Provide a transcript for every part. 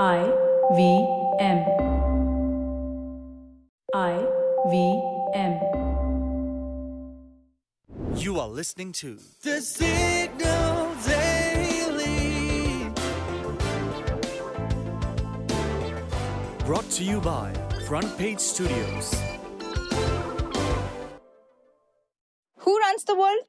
I V M. I V M. You are listening to The Signal Daily. Brought to you by Front Page Studios. Who runs the world?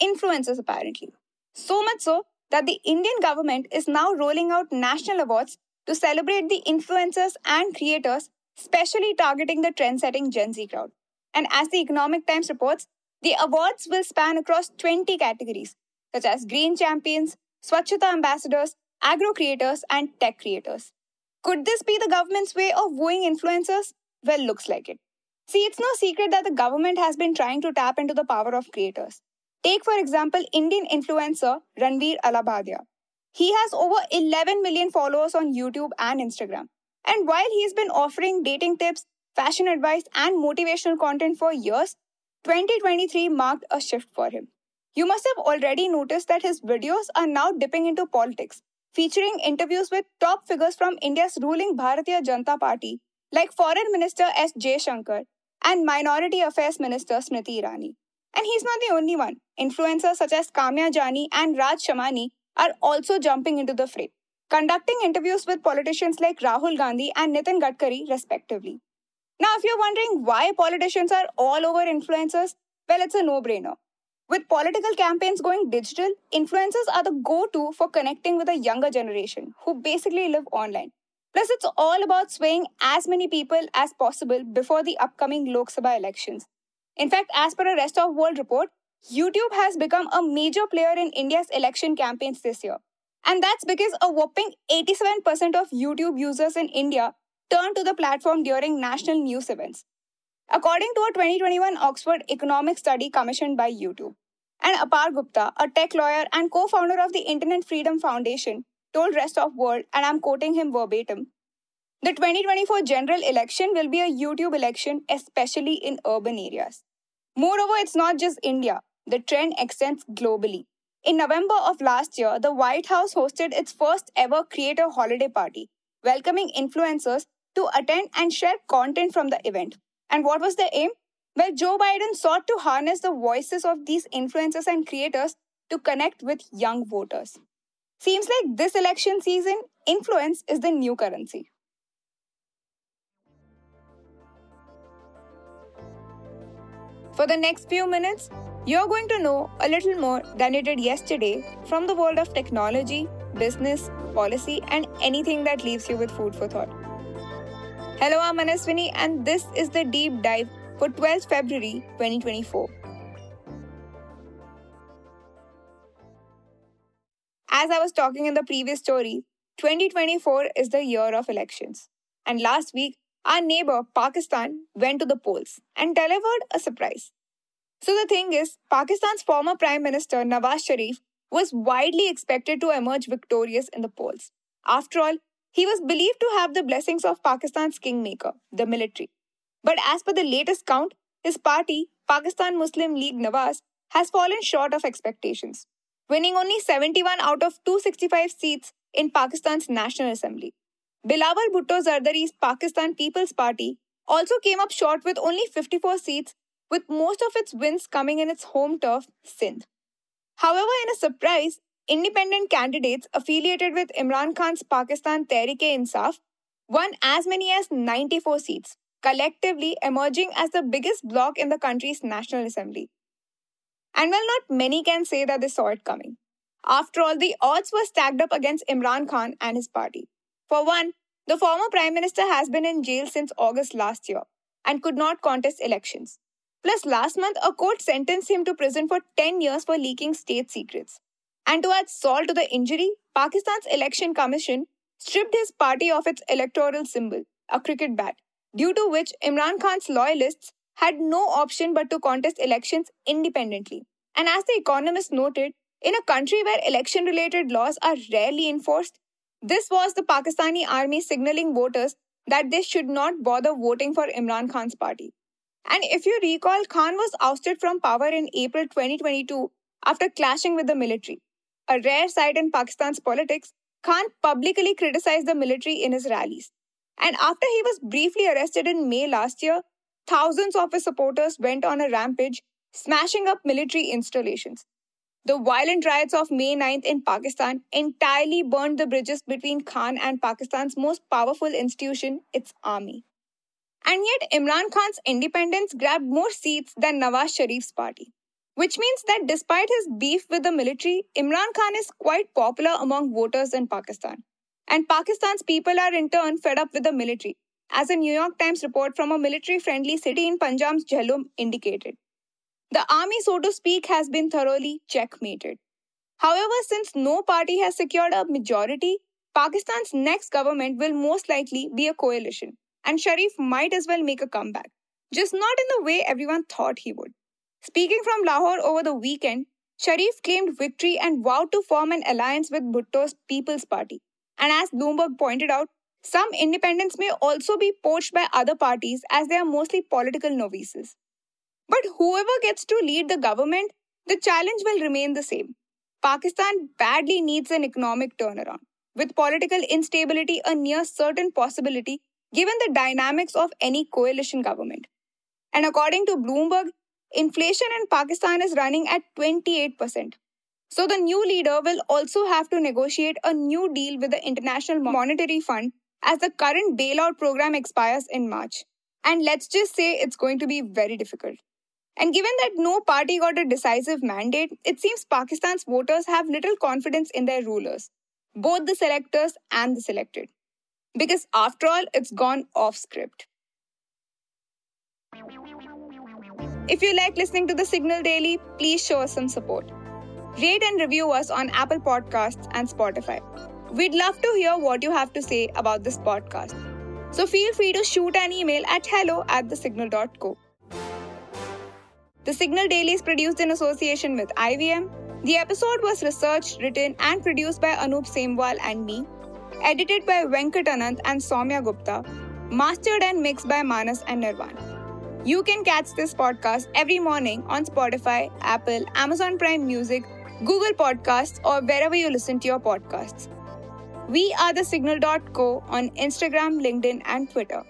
Influencers, apparently. So much so that the Indian government is now rolling out national awards to celebrate the influencers and creators, specially targeting the trend setting Gen Z crowd. And as the Economic Times reports, the awards will span across 20 categories, such as Green Champions, Swachhata Ambassadors, Agro Creators, and Tech Creators. Could this be the government's way of wooing influencers? Well, looks like it. See, it's no secret that the government has been trying to tap into the power of creators. Take, for example, Indian influencer Ranveer Allahbadia. He has over 11 million followers on YouTube and Instagram. And while he's been offering dating tips, fashion advice, and motivational content for years, 2023 marked a shift for him. You must have already noticed that his videos are now dipping into politics, featuring interviews with top figures from India's ruling Bharatiya Janata Party, like Foreign Minister S. J. Jaishankar and Minority Affairs Minister Smriti Irani. And he's not the only one. Influencers such as Kamiya Jani and Raj Shamani are also jumping into the fray, conducting interviews with politicians like Rahul Gandhi and Nitin Gadkari, respectively. Now, if you're wondering why politicians are all over influencers, well, it's a no brainer. With political campaigns going digital, influencers are the go to for connecting with a younger generation who basically live online. Plus, it's all about swaying as many people as possible before the upcoming Lok Sabha elections. In fact, as per a Rest of World report, YouTube has become a major player in India's election campaigns this year. And that's because a whopping 87% of YouTube users in India turn to the platform during national news events. According to a 2021 Oxford economic study commissioned by YouTube. And Apar Gupta, a tech lawyer and co founder of the Internet Freedom Foundation, told Rest of World, and I'm quoting him verbatim the 2024 general election will be a YouTube election, especially in urban areas. Moreover, it's not just India, the trend extends globally. In November of last year, the White House hosted its first ever creator holiday party, welcoming influencers to attend and share content from the event. And what was the aim? Well, Joe Biden sought to harness the voices of these influencers and creators to connect with young voters. Seems like this election season, influence is the new currency. For the next few minutes, you're going to know a little more than you did yesterday from the world of technology, business, policy, and anything that leaves you with food for thought. Hello, I'm Manaswini, and this is the deep dive for 12th February 2024. As I was talking in the previous story, 2024 is the year of elections. And last week, our neighbor Pakistan went to the polls and delivered a surprise. So the thing is, Pakistan's former Prime Minister Nawaz Sharif was widely expected to emerge victorious in the polls. After all, he was believed to have the blessings of Pakistan's kingmaker, the military. But as per the latest count, his party, Pakistan Muslim League Nawaz, has fallen short of expectations, winning only 71 out of 265 seats in Pakistan's National Assembly. Bilawal Bhutto Zardari's Pakistan People's Party also came up short with only 54 seats, with most of its wins coming in its home turf, Sindh. However, in a surprise, independent candidates affiliated with Imran Khan's Pakistan Tehreek-e-Insaf won as many as 94 seats, collectively emerging as the biggest bloc in the country's National Assembly. And while not many can say that they saw it coming. After all, the odds were stacked up against Imran Khan and his party. For one, the former Prime Minister has been in jail since August last year and could not contest elections. Plus, last month, a court sentenced him to prison for 10 years for leaking state secrets. And to add salt to the injury, Pakistan's Election Commission stripped his party of its electoral symbol, a cricket bat, due to which Imran Khan's loyalists had no option but to contest elections independently. And as The Economist noted, in a country where election related laws are rarely enforced, this was the Pakistani army signaling voters that they should not bother voting for Imran Khan's party. And if you recall, Khan was ousted from power in April 2022 after clashing with the military. A rare sight in Pakistan's politics, Khan publicly criticized the military in his rallies. And after he was briefly arrested in May last year, thousands of his supporters went on a rampage, smashing up military installations. The violent riots of May 9th in Pakistan entirely burned the bridges between Khan and Pakistan's most powerful institution, its army. And yet, Imran Khan's independents grabbed more seats than Nawaz Sharif's party. Which means that despite his beef with the military, Imran Khan is quite popular among voters in Pakistan. And Pakistan's people are in turn fed up with the military, as a New York Times report from a military friendly city in Punjab's Jhelum indicated. The army, so to speak, has been thoroughly checkmated. However, since no party has secured a majority, Pakistan's next government will most likely be a coalition, and Sharif might as well make a comeback, just not in the way everyone thought he would. Speaking from Lahore over the weekend, Sharif claimed victory and vowed to form an alliance with Bhutto's People's Party. And as Bloomberg pointed out, some independents may also be poached by other parties as they are mostly political novices. But whoever gets to lead the government, the challenge will remain the same. Pakistan badly needs an economic turnaround, with political instability a near certain possibility given the dynamics of any coalition government. And according to Bloomberg, inflation in Pakistan is running at 28%. So the new leader will also have to negotiate a new deal with the International Monetary Fund as the current bailout program expires in March. And let's just say it's going to be very difficult. And given that no party got a decisive mandate, it seems Pakistan's voters have little confidence in their rulers, both the selectors and the selected. Because after all, it's gone off script. If you like listening to the Signal Daily, please show us some support. Rate and review us on Apple Podcasts and Spotify. We'd love to hear what you have to say about this podcast. So feel free to shoot an email at hello at thesignal.co. The Signal Daily is produced in association with IVM. The episode was researched, written, and produced by Anup Semwal and me. Edited by Venkat Ananth and Soumya Gupta. Mastered and mixed by Manas and Nirvaan. You can catch this podcast every morning on Spotify, Apple, Amazon Prime Music, Google Podcasts, or wherever you listen to your podcasts. We are the signal.co on Instagram, LinkedIn, and Twitter.